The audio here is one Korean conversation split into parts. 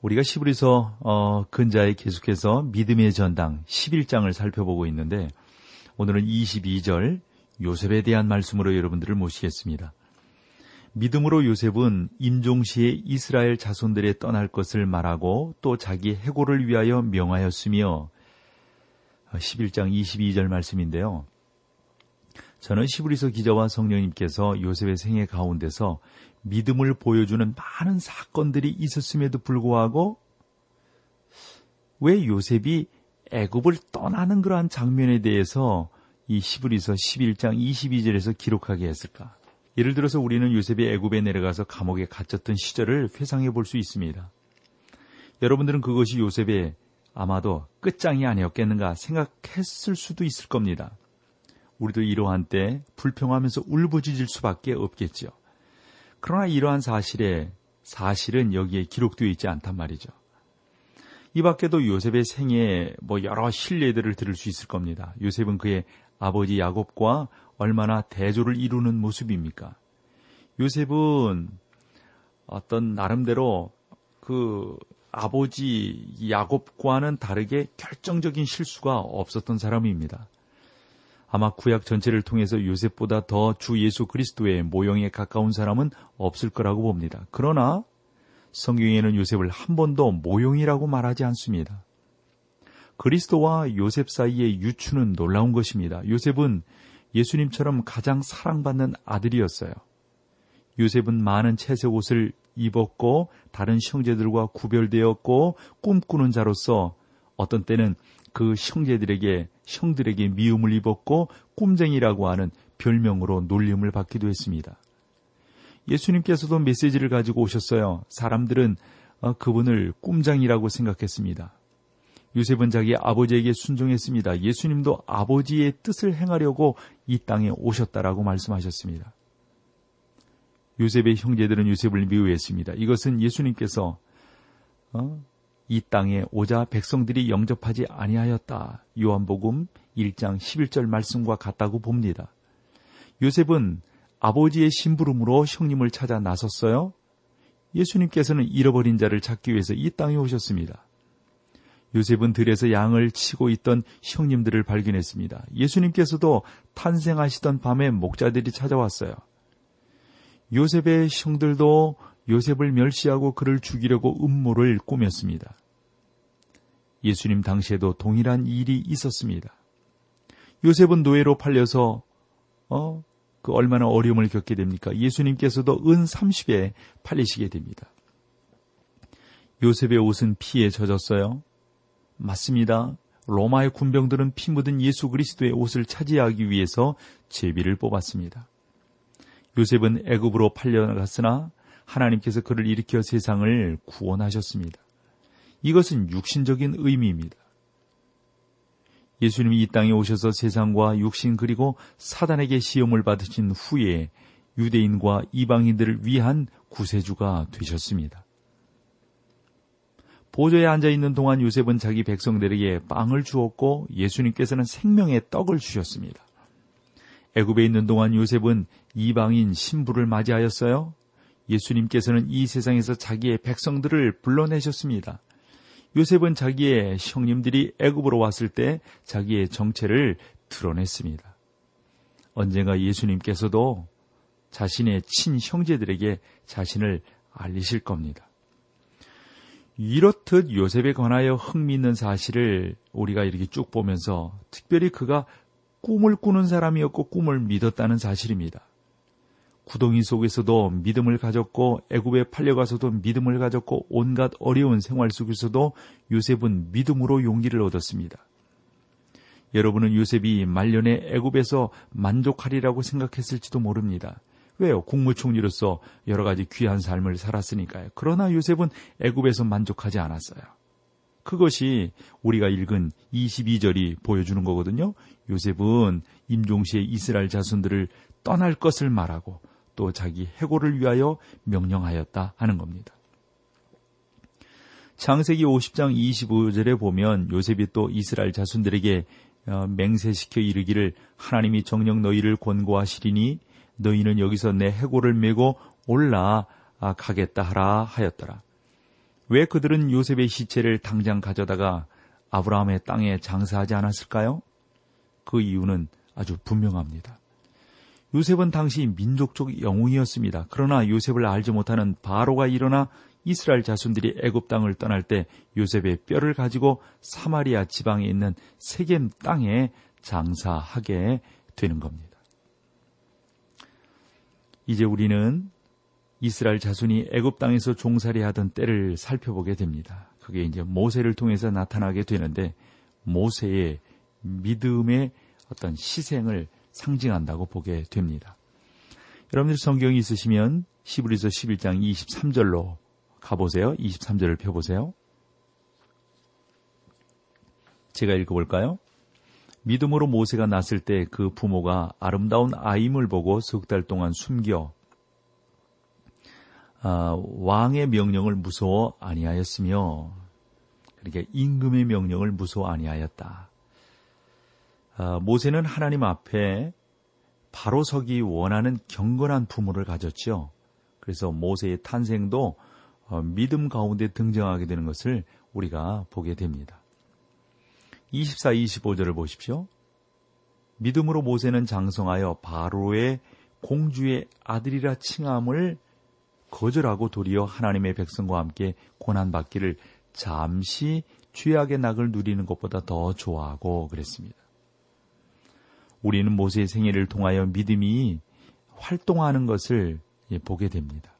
우리가 시부리서 어, 근자에 계속해서 믿음의 전당 11장을 살펴보고 있는데 오늘은 22절 요셉에 대한 말씀으로 여러분들을 모시겠습니다. 믿음으로 요셉은 임종 시에 이스라엘 자손들에 떠날 것을 말하고 또 자기 해고를 위하여 명하였으며 11장 22절 말씀인데요. 저는 시브리서 기자와 성령님께서 요셉의 생애 가운데서 믿음을 보여주는 많은 사건들이 있었음에도 불구하고 왜 요셉이 애굽을 떠나는 그러한 장면에 대해서 이 시브리서 11장 22절에서 기록하게 했을까? 예를 들어서 우리는 요셉이 애굽에 내려가서 감옥에 갇혔던 시절을 회상해 볼 수 있습니다. 여러분들은 그것이 요셉의 아마도 끝장이 아니었겠는가 생각했을 수도 있을 겁니다. 우리도 이러한 때 불평하면서 울부짖을 수밖에 없겠죠. 그러나 이러한 사실에 사실은 여기에 기록되어 있지 않단 말이죠. 이 밖에도 요셉의 생애에 뭐 여러 신뢰들을 들을 수 있을 겁니다. 요셉은 그의 아버지 야곱과 얼마나 대조를 이루는 모습입니까? 요셉은 어떤 나름대로 그 아버지 야곱과는 다르게 결정적인 실수가 없었던 사람입니다. 아마 구약 전체를 통해서 요셉보다 더 주 예수 그리스도의 모형에 가까운 사람은 없을 거라고 봅니다. 그러나 성경에는 요셉을 한 번도 모형이라고 말하지 않습니다. 그리스도와 요셉 사이의 유추는 놀라운 것입니다. 요셉은 예수님처럼 가장 사랑받는 아들이었어요. 요셉은 많은 채색 옷을 입었고 다른 형제들과 구별되었고 꿈꾸는 자로서 어떤 때는 그 형제들에게 형들에게 미움을 입었고 꿈쟁이라고 하는 별명으로 놀림을 받기도 했습니다. 예수님께서도 메시지를 가지고 오셨어요. 사람들은 어, 그분을 꿈장이라고 생각했습니다. 요셉은 자기 아버지에게 순종했습니다. 예수님도 아버지의 뜻을 행하려고 이 땅에 오셨다라고 말씀하셨습니다. 요셉의 형제들은 요셉을 미워했습니다. 이것은 예수님께서 어? 이 땅에 오자 백성들이 영접하지 아니하였다. 요한복음 1장 11절 말씀과 같다고 봅니다. 요셉은 아버지의 심부름으로 형님을 찾아 나섰어요. 예수님께서는 잃어버린 자를 찾기 위해서 이 땅에 오셨습니다. 요셉은 들에서 양을 치고 있던 형님들을 발견했습니다. 예수님께서도 탄생하시던 밤에 목자들이 찾아왔어요. 요셉의 형들도 요셉을 멸시하고 그를 죽이려고 음모를 꾸몄습니다. 예수님 당시에도 동일한 일이 있었습니다. 요셉은 노예로 팔려서 어, 그 얼마나 어려움을 겪게 됩니까? 예수님께서도 은 30에 팔리시게 됩니다. 요셉의 옷은 피에 젖었어요. 맞습니다. 로마의 군병들은 피 묻은 예수 그리스도의 옷을 차지하기 위해서 제비를 뽑았습니다. 요셉은 애굽으로 팔려갔으나 하나님께서 그를 일으켜 세상을 구원하셨습니다. 이것은 육신적인 의미입니다. 예수님이 이 땅에 오셔서 세상과 육신 그리고 사단에게 시험을 받으신 후에 유대인과 이방인들을 위한 구세주가 되셨습니다. 보좌에 앉아 있는 동안 요셉은 자기 백성들에게 빵을 주었고 예수님께서는 생명의 떡을 주셨습니다. 애굽에 있는 동안 요셉은 이방인 신부를 맞이하였어요. 예수님께서는 이 세상에서 자기의 백성들을 불러내셨습니다. 요셉은 자기의 형님들이 애굽으로 왔을 때 자기의 정체를 드러냈습니다. 언젠가 예수님께서도 자신의 친형제들에게 자신을 알리실 겁니다. 이렇듯 요셉에 관하여 흥미있는 사실을 우리가 이렇게 쭉 보면서 특별히 그가 꿈을 꾸는 사람이었고 꿈을 믿었다는 사실입니다. 구덩이 속에서도 믿음을 가졌고 애굽에 팔려가서도 믿음을 가졌고 온갖 어려운 생활 속에서도 요셉은 믿음으로 용기를 얻었습니다. 여러분은 요셉이 말년에 애굽에서 만족하리라고 생각했을지도 모릅니다. 왜요? 국무총리로서 여러 가지 귀한 삶을 살았으니까요. 그러나 요셉은 애굽에서 만족하지 않았어요. 그것이 우리가 읽은 22절이 보여주는 거거든요. 요셉은 임종시의 이스라엘 자손들을 떠날 것을 말하고 또 자기 해고를 위하여 명령하였다 하는 겁니다. 창세기 50장 25절에 보면 요셉이 또 이스라엘 자손들에게 어, 맹세시켜 이르기를 하나님이 정령 너희를 권고하시리니 너희는 여기서 내 해고를 메고 올라 가겠다 하라 하였더라. 왜 그들은 요셉의 시체를 당장 가져다가 아브라함의 땅에 장사하지 않았을까요? 그 이유는 아주 분명합니다. 요셉은 당시 민족적 영웅이었습니다. 그러나 요셉을 알지 못하는 바로가 일어나 이스라엘 자손들이 애굽 땅을 떠날 때 요셉의 뼈를 가지고 사마리아 지방에 있는 세겜 땅에 장사하게 되는 겁니다. 이제 우리는 이스라엘 자손이 애굽 땅에서 종살이 하던 때를 살펴보게 됩니다. 그게 이제 모세를 통해서 나타나게 되는데 모세의 믿음의 어떤 희생을 상징한다고 보게 됩니다. 여러분들 성경이 있으시면 시브리서 11장 23절로 가보세요. 23절을 펴보세요. 제가 읽어볼까요? 믿음으로 모세가 났을 때 그 부모가 아름다운 아임을 보고 석 달 동안 숨겨 아, 왕의 명령을 무서워 아니하였으며 그러니까 임금의 명령을 무서워 아니하였다. 아, 모세는 하나님 앞에 바로 서기 원하는 경건한 부모를 가졌죠. 그래서 모세의 탄생도 어, 믿음 가운데 등장하게 되는 것을 우리가 보게 됩니다. 24, 25절을 보십시오. 믿음으로 모세는 장성하여 바로의 공주의 아들이라 칭함을 거절하고 도리어 하나님의 백성과 함께 고난받기를 잠시 죄악의 낙을 누리는 것보다 더 좋아하고 그랬습니다. 우리는 모세의 생애를 통하여 믿음이 활동하는 것을 보게 됩니다.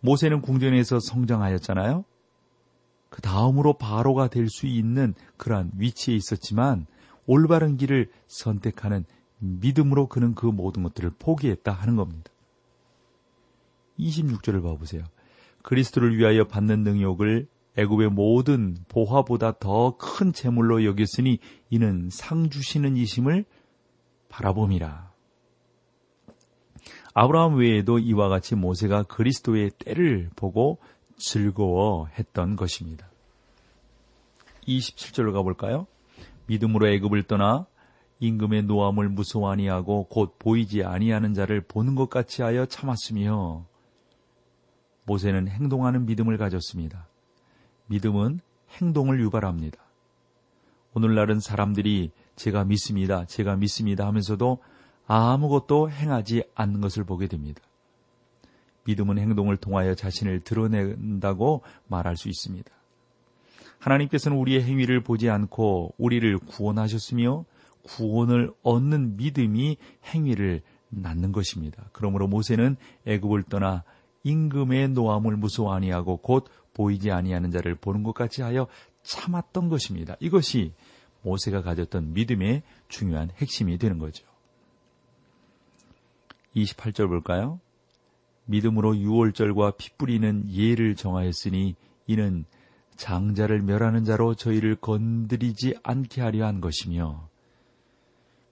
모세는 궁전에서 성장하였잖아요. 그 다음으로 바로가 될 수 있는 그러한 위치에 있었지만 올바른 길을 선택하는 믿음으로 그는 그 모든 것들을 포기했다 하는 겁니다. 26절을 봐보세요. 그리스도를 위하여 받는 능욕을 애굽의 모든 보화보다 더 큰 재물로 여겼으니 이는 상 주시는 이심을 바라봄이라. 아브라함 외에도 이와 같이 모세가 그리스도의 때를 보고 즐거워 했던 것입니다. 27절로 가볼까요? 믿음으로 애굽을 떠나 임금의 노함을 무서워 아니하고 곧 보이지 아니하는 자를 보는 것 같이 하여 참았으며 모세는 행동하는 믿음을 가졌습니다. 믿음은 행동을 유발합니다. 오늘날은 사람들이 제가 믿습니다, 제가 믿습니다 하면서도 아무것도 행하지 않는 것을 보게 됩니다. 믿음은 행동을 통하여 자신을 드러낸다고 말할 수 있습니다. 하나님께서는 우리의 행위를 보지 않고 우리를 구원하셨으며 구원을 얻는 믿음이 행위를 낳는 것입니다. 그러므로 모세는 애굽을 떠나 임금의 노함을 무서워 아니하고 곧 보이지 아니하는 자를 보는 것 같이 하여 참았던 것입니다. 이것이 모세가 가졌던 믿음의 중요한 핵심이 되는 거죠. 28절 볼까요? 믿음으로 유월절과 피 뿌리는 예를 정하였으니 이는 장자를 멸하는 자로 저희를 건드리지 않게 하려 한 것이며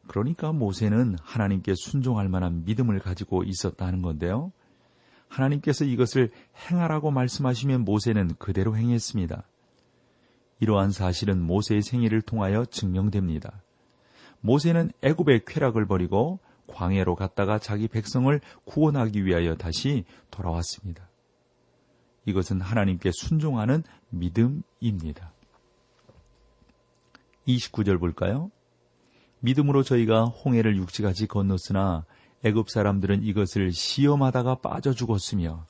그러니까 모세는 하나님께 순종할 만한 믿음을 가지고 있었다는 건데요. 하나님께서 이것을 행하라고 말씀하시면 모세는 그대로 행했습니다. 이러한 사실은 모세의 생애를 통하여 증명됩니다. 모세는 애굽의 쾌락을 버리고 광해로 갔다가 자기 백성을 구원하기 위하여 다시 돌아왔습니다. 이것은 하나님께 순종하는 믿음입니다. 29절 볼까요? 믿음으로 저희가 홍해를 육지같이 건넜으나 애굽 사람들은 이것을 시험하다가 빠져 죽었으며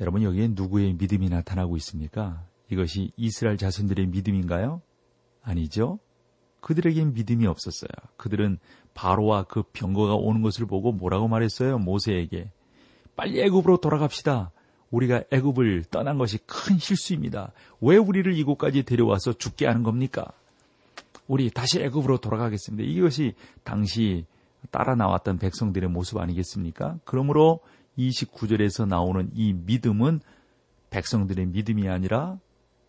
여러분 여기에 누구의 믿음이 나타나고 있습니까? 이것이 이스라엘 자손들의 믿음인가요? 아니죠. 그들에겐 믿음이 없었어요. 그들은 바로와 그 병거가 오는 것을 보고 뭐라고 말했어요? 모세에게 빨리 애굽으로 돌아갑시다. 우리가 애굽을 떠난 것이 큰 실수입니다. 왜 우리를 이곳까지 데려와서 죽게 하는 겁니까? 우리 다시 애굽으로 돌아가겠습니다. 이것이 당시 따라 나왔던 백성들의 모습 아니겠습니까? 그러므로 29절에서 나오는 이 믿음은 백성들의 믿음이 아니라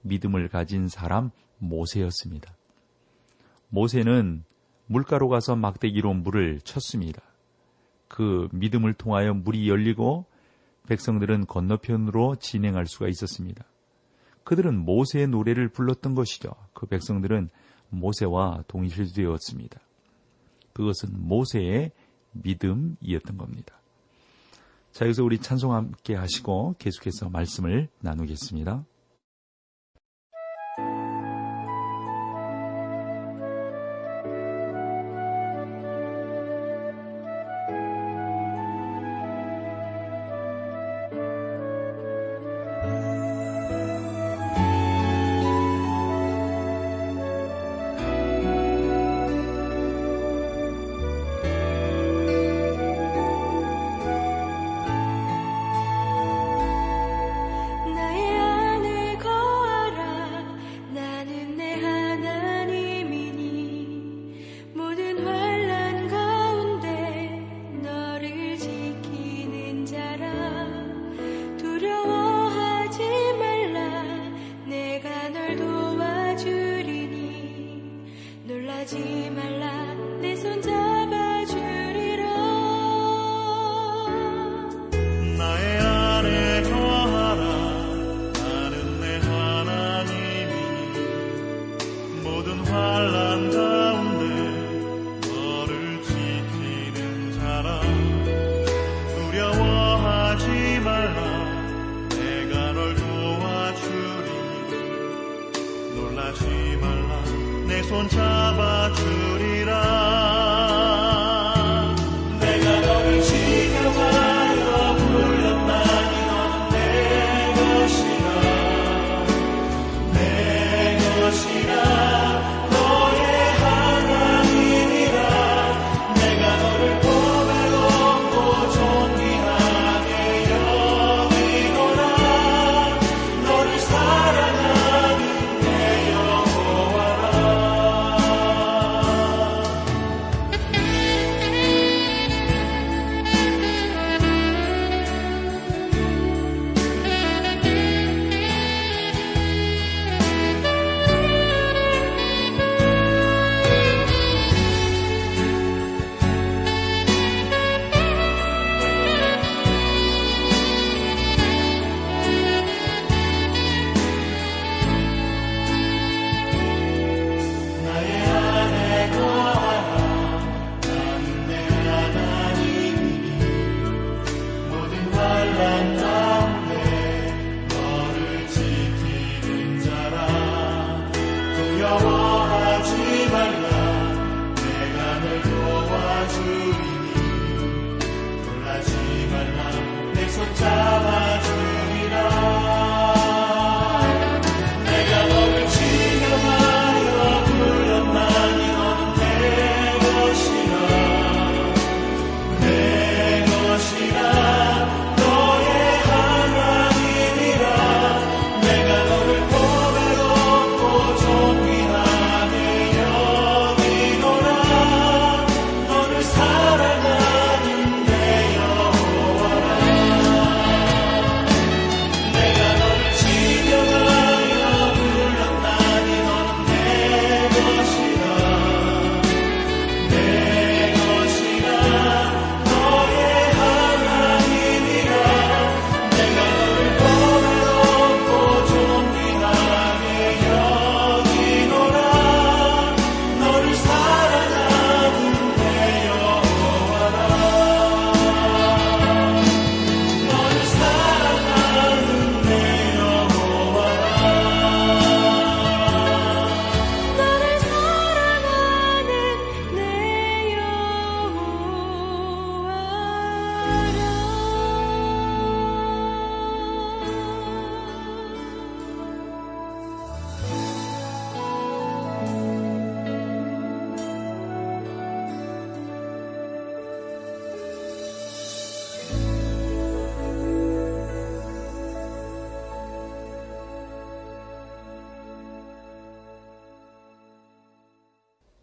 믿음을 가진 사람 모세였습니다. 모세는 물가로 가서 막대기로 물을 쳤습니다. 그 믿음을 통하여 물이 열리고 백성들은 건너편으로 진행할 수가 있었습니다. 그들은 모세의 노래를 불렀던 것이죠. 그 백성들은 모세와 동일되었습니다. 그것은 모세의 믿음이었던 겁니다. 자, 여기서 우리 찬송 함께 하시고 계속해서 말씀을 나누겠습니다. 손 잡아주리라.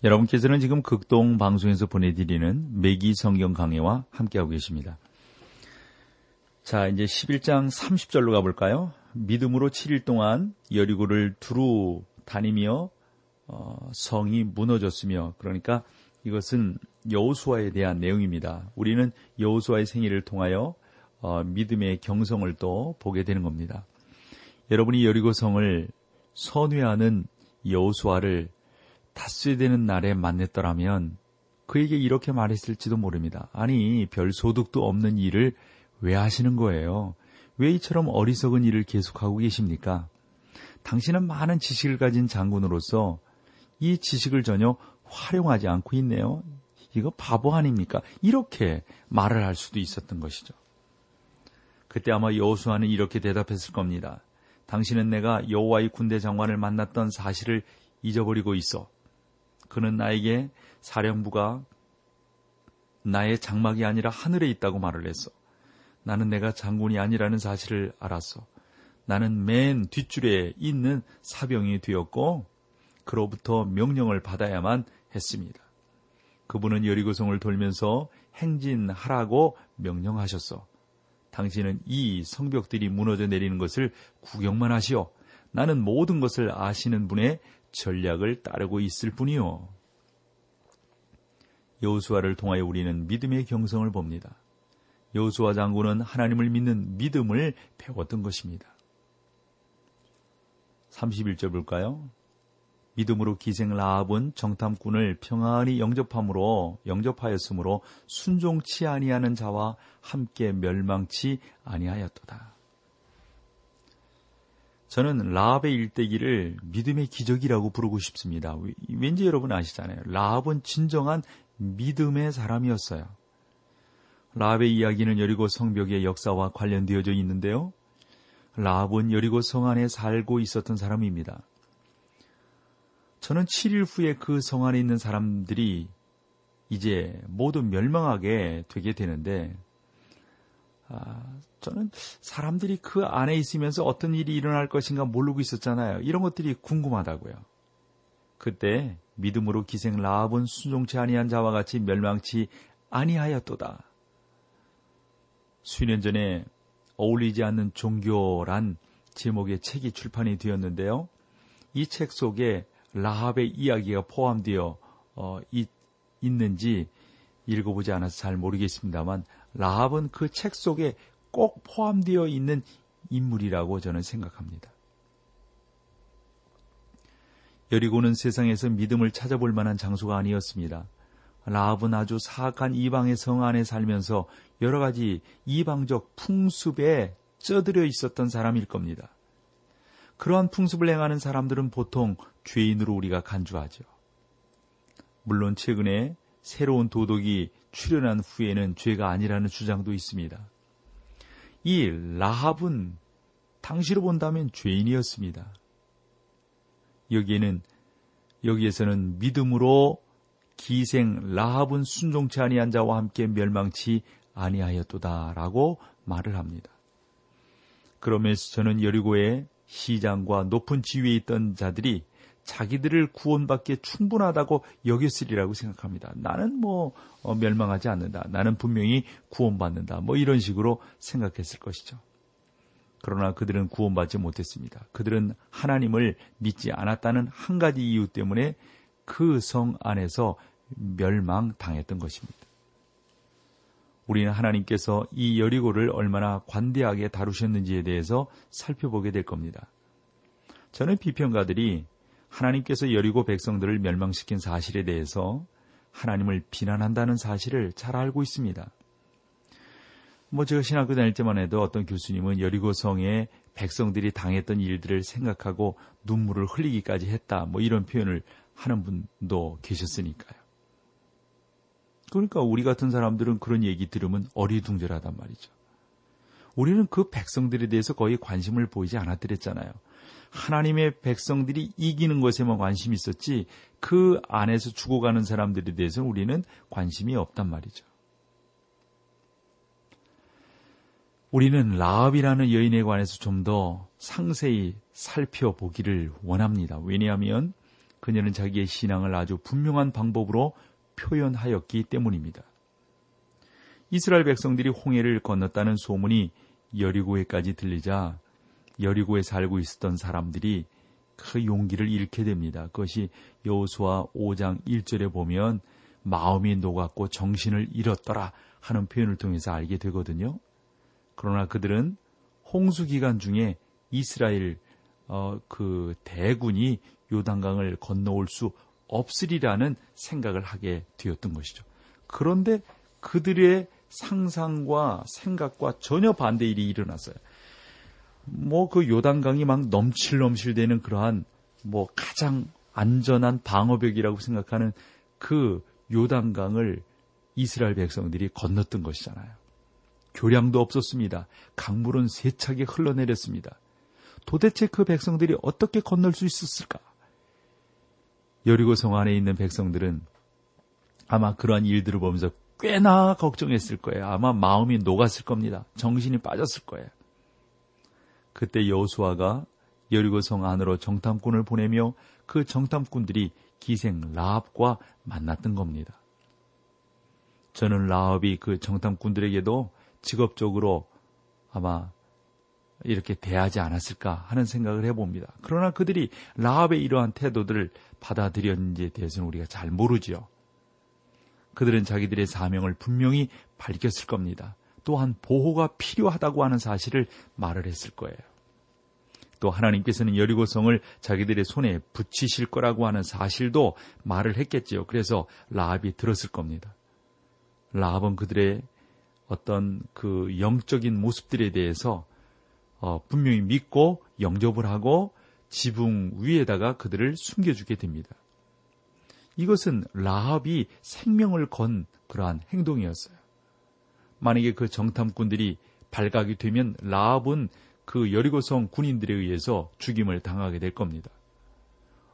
여러분께서는 지금 극동 방송에서 보내드리는 매기 성경 강해와 함께하고 계십니다. 자, 이제 11장 30절로 가볼까요? 믿음으로 7일 동안 여리고를 두루 다니며 어, 성이 무너졌으며 그러니까 이것은 여호수아에 대한 내용입니다. 우리는 여호수아의 생일을 통하여 어, 믿음의 경성을 또 보게 되는 겁니다. 여러분이 여리고 성을 선회하는 여호수아를 다스되는 날에 만났더라면 그에게 이렇게 말했을지도 모릅니다. 아니 별 소득도 없는 일을 왜 하시는 거예요? 왜 이처럼 어리석은 일을 계속하고 계십니까? 당신은 많은 지식을 가진 장군으로서 이 지식을 전혀 활용하지 않고 있네요. 이거 바보 아닙니까? 이렇게 말을 할 수도 있었던 것이죠. 그때 아마 여호수아는 이렇게 대답했을 겁니다. 당신은 내가 여호와의 군대 장관을 만났던 사실을 잊어버리고 있어. 그는 나에게 사령부가 나의 장막이 아니라 하늘에 있다고 말을 했어. 나는 내가 장군이 아니라는 사실을 알았어. 나는 맨 뒷줄에 있는 사병이 되었고 그로부터 명령을 받아야만 했습니다. 그분은 여리고성을 돌면서 행진하라고 명령하셨어. 당신은 이 성벽들이 무너져 내리는 것을 구경만 하시오. 나는 모든 것을 아시는 분의 전략을 따르고 있을 뿐이요. 여호수아를 통하여 우리는 믿음의 경성을 봅니다. 여호수아 장군은 하나님을 믿는 믿음을 배웠던 것입니다. 31절 볼까요? 믿음으로 기생 라합은 정탐꾼을 평안히 영접함으로 영접하였으므로 순종치 아니하는 자와 함께 멸망치 아니하였도다. 저는 라합의 일대기를 믿음의 기적이라고 부르고 싶습니다. 왠지 여러분 아시잖아요. 라합은 진정한 믿음의 사람이었어요. 라합의 이야기는 여리고 성벽의 역사와 관련되어져 있는데요. 라합은 여리고 성 안에 살고 있었던 사람입니다. 저는 7일 후에 그 성 안에 있는 사람들이 이제 모두 멸망하게 되게 되는데, 아, 저는 사람들이 그 안에 있으면서 어떤 일이 일어날 것인가 모르고 있었잖아요. 이런 것들이 궁금하다고요. 그때 믿음으로 기생 라합은 순종치 아니한 자와 같이 멸망치 아니하였도다. 수년 전에 어울리지 않는 종교란 제목의 책이 출판이 되었는데요. 이 책 속에 라합의 이야기가 포함되어 어, 있, 있는지 읽어보지 않아서 잘 모르겠습니다만 라합은 그 책 속에 꼭 포함되어 있는 인물이라고 저는 생각합니다. 여리고는 세상에서 믿음을 찾아볼 만한 장소가 아니었습니다. 라합은 아주 사악한 이방의 성 안에 살면서 여러 가지 이방적 풍습에 쩌들여 있었던 사람일 겁니다. 그러한 풍습을 행하는 사람들은 보통 죄인으로 우리가 간주하죠. 물론 최근에 새로운 도덕이 출현한 후에는 죄가 아니라는 주장도 있습니다. 이 라합은 당시로 본다면 죄인이었습니다. 여기에는 여기에서는 믿음으로 기생 라합은 순종치 아니한 자와 함께 멸망치 아니하였도다라고 말을 합니다. 그러면서 저는 여리고의 시장과 높은 지위에 있던 자들이 자기들을 구원받기에 충분하다고 여겼으리라고 생각합니다. 나는 뭐 어, 멸망하지 않는다. 나는 분명히 구원받는다. 뭐 이런 식으로 생각했을 것이죠. 그러나 그들은 구원받지 못했습니다. 그들은 하나님을 믿지 않았다는 한 가지 이유 때문에 그 성 안에서 멸망당했던 것입니다. 우리는 하나님께서 이 여리고를 얼마나 관대하게 다루셨는지에 대해서 살펴보게 될 겁니다. 저는 비평가들이 하나님께서 여리고 백성들을 멸망시킨 사실에 대해서 하나님을 비난한다는 사실을 잘 알고 있습니다. 뭐 제가 신학교 다닐 때만 해도 어떤 교수님은 여리고 성에 백성들이 당했던 일들을 생각하고 눈물을 흘리기까지 했다. 뭐 이런 표현을 하는 분도 계셨으니까요. 그러니까 우리 같은 사람들은 그런 얘기 들으면 어리둥절하단 말이죠. 우리는 그 백성들에 대해서 거의 관심을 보이지 않았더랬잖아요. 하나님의 백성들이 이기는 것에만 관심이 있었지 그 안에서 죽어가는 사람들에 대해서는 우리는 관심이 없단 말이죠. 우리는 라합이라는 여인에 관해서 좀 더 상세히 살펴보기를 원합니다. 왜냐하면 그녀는 자기의 신앙을 아주 분명한 방법으로 표현하였기 때문입니다. 이스라엘 백성들이 홍해를 건넜다는 소문이 여리고에까지 들리자 여리고에 살고 있었던 사람들이 그 용기를 잃게 됩니다. 그것이 여호수아 5장 1절에 보면 마음이 녹았고 정신을 잃었더라 하는 표현을 통해서 알게 되거든요. 그러나 그들은 홍수 기간 중에 이스라엘 어, 그 대군이 요단강을 건너올 수 없으리라는 생각을 하게 되었던 것이죠. 그런데 그들의 상상과 생각과 전혀 반대 일이 일어났어요. 뭐 그 요단강이 막 넘칠넘칠 되는 그러한 뭐 가장 안전한 방어벽이라고 생각하는 그 요단강을 이스라엘 백성들이 건넜던 것이잖아요. 교량도 없었습니다. 강물은 세차게 흘러내렸습니다. 도대체 그 백성들이 어떻게 건널 수 있었을까? 여리고 성 안에 있는 백성들은 아마 그러한 일들을 보면서 꽤나 걱정했을 거예요. 아마 마음이 녹았을 겁니다. 정신이 빠졌을 거예요. 그때 여호수아가 여리고성 안으로 정탐꾼을 보내며 그 정탐꾼들이 기생 라합과 만났던 겁니다. 저는 라합이 그 정탐꾼들에게도 직업적으로 아마 이렇게 대하지 않았을까 하는 생각을 해봅니다. 그러나 그들이 라합의 이러한 태도들을 받아들였는지에 대해서는 우리가 잘 모르지요. 그들은 자기들의 사명을 분명히 밝혔을 겁니다. 또한 보호가 필요하다고 하는 사실을 말을 했을 거예요. 또 하나님께서는 여리고성을 자기들의 손에 붙이실 거라고 하는 사실도 말을 했겠지요. 그래서 라합이 들었을 겁니다. 라합은 그들의 어떤 그 영적인 모습들에 대해서 어, 분명히 믿고 영접을 하고 지붕 위에다가 그들을 숨겨주게 됩니다. 이것은 라합이 생명을 건 그러한 행동이었어요. 만약에 그 정탐꾼들이 발각이 되면 라합은 그 여리고성 군인들에 의해서 죽임을 당하게 될 겁니다.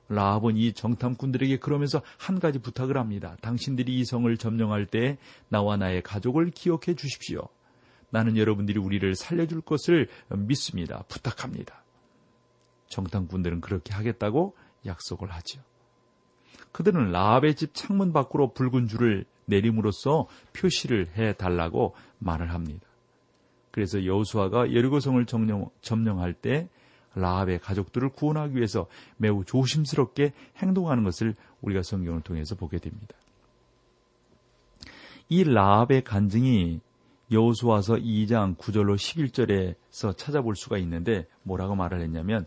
라합은 이 정탐꾼들에게 그러면서 한 가지 부탁을 합니다. 당신들이 이 성을 점령할 때 나와 나의 가족을 기억해 주십시오. 나는 여러분들이 우리를 살려줄 것을 믿습니다. 부탁합니다. 정탐꾼들은 그렇게 하겠다고 약속을 하죠. 그들은 라합의 집 창문 밖으로 붉은 줄을 내림으로써 표시를 해 달라고 말을 합니다. 그래서 여호수아가 여리고성을 점령, 점령 할 때 라합의 가족들을 구원하기 위해서 매우 조심스럽게 행동하는 것을 우리가 성경을 통해서 보게 됩니다. 이 라합의 간증이 여호수아서 2장 9절로 11절에서 찾아볼 수가 있는데 뭐라고 말을 했냐면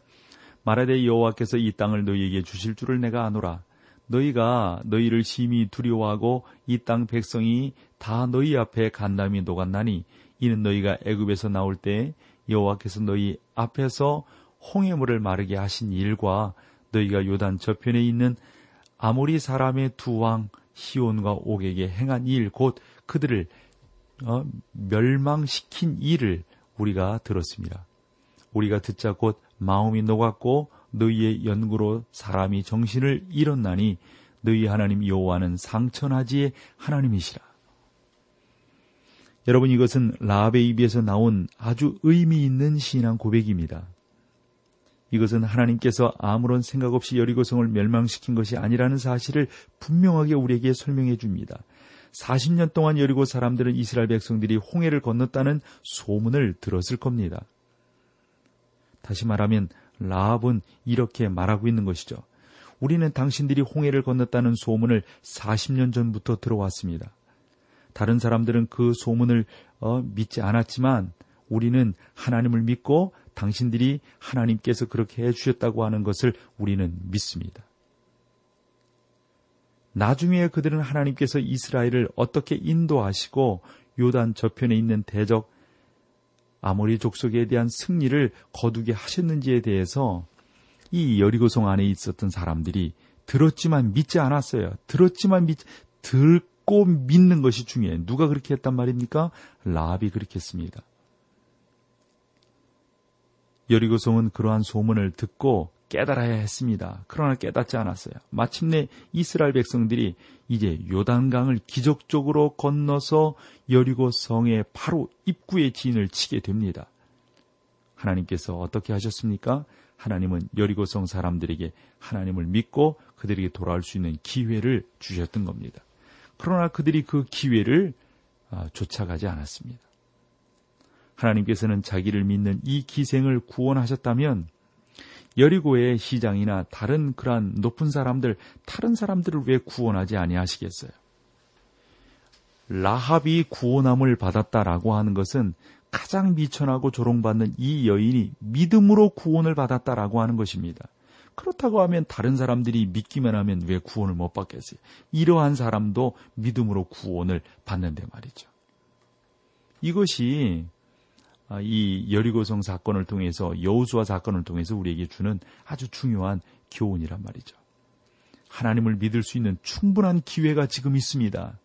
말하되 여호와께서 이 땅을 너희에게 주실 줄을 내가 아노라 너희가 너희를 심히 두려워하고 이 땅 백성이 다 너희 앞에 간담이 녹았나니 이는 너희가 애굽에서 나올 때 여호와께서 너희 앞에서 홍해물을 마르게 하신 일과 너희가 요단 저편에 있는 아모리 사람의 두 왕 시온과 옥에게 행한 일 곧 그들을 어, 멸망시킨 일을 우리가 들었습니다. 우리가 듣자 곧 마음이 녹았고 너희의 연구로 사람이 정신을 잃었나니 너희 하나님 여호와는 상천하지의 하나님이시라. 여러분 이것은 라합의 입에서 나온 아주 의미 있는 신앙 고백입니다. 이것은 하나님께서 아무런 생각 없이 여리고성을 멸망시킨 것이 아니라는 사실을 분명하게 우리에게 설명해 줍니다. 40년 동안 여리고 사람들은 이스라엘 백성들이 홍해를 건넜다는 소문을 들었을 겁니다. 다시 말하면 라합은 이렇게 말하고 있는 것이죠. 우리는 당신들이 홍해를 건넜다는 소문을 40년 전부터 들어왔습니다. 다른 사람들은 그 소문을 어, 믿지 않았지만 우리는 하나님을 믿고 당신들이 하나님께서 그렇게 해주셨다고 하는 것을 우리는 믿습니다. 나중에 그들은 하나님께서 이스라엘을 어떻게 인도하시고 요단 저편에 있는 대적 아모리 족속에 대한 승리를 거두게 하셨는지에 대해서 이 여리고성 안에 있었던 사람들이 들었지만 믿지 않았어요. 들었지만 믿, 듣고 믿는 것이 중요해. 누가 그렇게 했단 말입니까? 라합이 그렇게 했습니다. 여리고성은 그러한 소문을 듣고 깨달아야 했습니다. 그러나 깨닫지 않았어요. 마침내 이스라엘 백성들이 이제 요단강을 기적적으로 건너서 여리고 성의 바로 입구에 진을 치게 됩니다. 하나님께서 어떻게 하셨습니까? 하나님은 여리고 성 사람들에게 하나님을 믿고 그들에게 돌아올 수 있는 기회를 주셨던 겁니다. 그러나 그들이 그 기회를 아, 쫓아가지 않았습니다. 하나님께서는 자기를 믿는 이 기생을 구원하셨다면 여리고의 시장이나 다른 그러한 높은 사람들, 다른 사람들을 왜 구원하지 아니하시겠어요? 라합이 구원함을 받았다라고 하는 것은 가장 미천하고 조롱받는 이 여인이 믿음으로 구원을 받았다라고 하는 것입니다. 그렇다고 하면 다른 사람들이 믿기만 하면 왜 구원을 못 받겠어요? 이러한 사람도 믿음으로 구원을 받는데 말이죠. 이것이 아, 이 여리고성 사건을 통해서 여우수와 사건을 통해서 우리에게 주는 아주 중요한 교훈이란 말이죠. 하나님을 믿을 수 있는 충분한 기회가 지금 있습니다.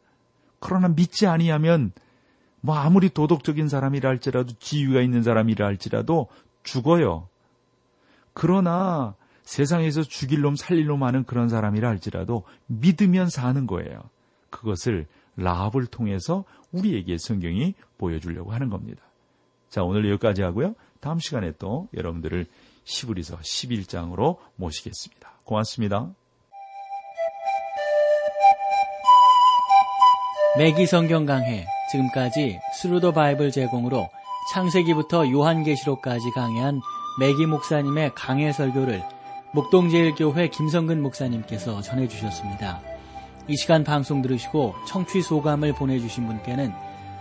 그러나 믿지 아니하면 뭐 아무리 도덕적인 사람이라 할지라도 지위가 있는 사람이라 할지라도 죽어요. 그러나 세상에서 죽일 놈 살릴 놈 하는 그런 사람이라 할지라도 믿으면 사는 거예요. 그것을 라합을 통해서 우리에게 성경이 보여주려고 하는 겁니다. 자, 오늘 여기까지 하고요. 다음 시간에 또 여러분들을 시브리서 11장으로 모시겠습니다. 고맙습니다. 맥기 성경 강해 지금까지 Thru the Bible 제공으로 창세기부터 요한계시록까지 강해한 맥기 목사님의 강해 설교를 목동제일교회 김성근 목사님께서 전해주셨습니다. 이 시간 방송 들으시고 청취 소감을 보내주신 분께는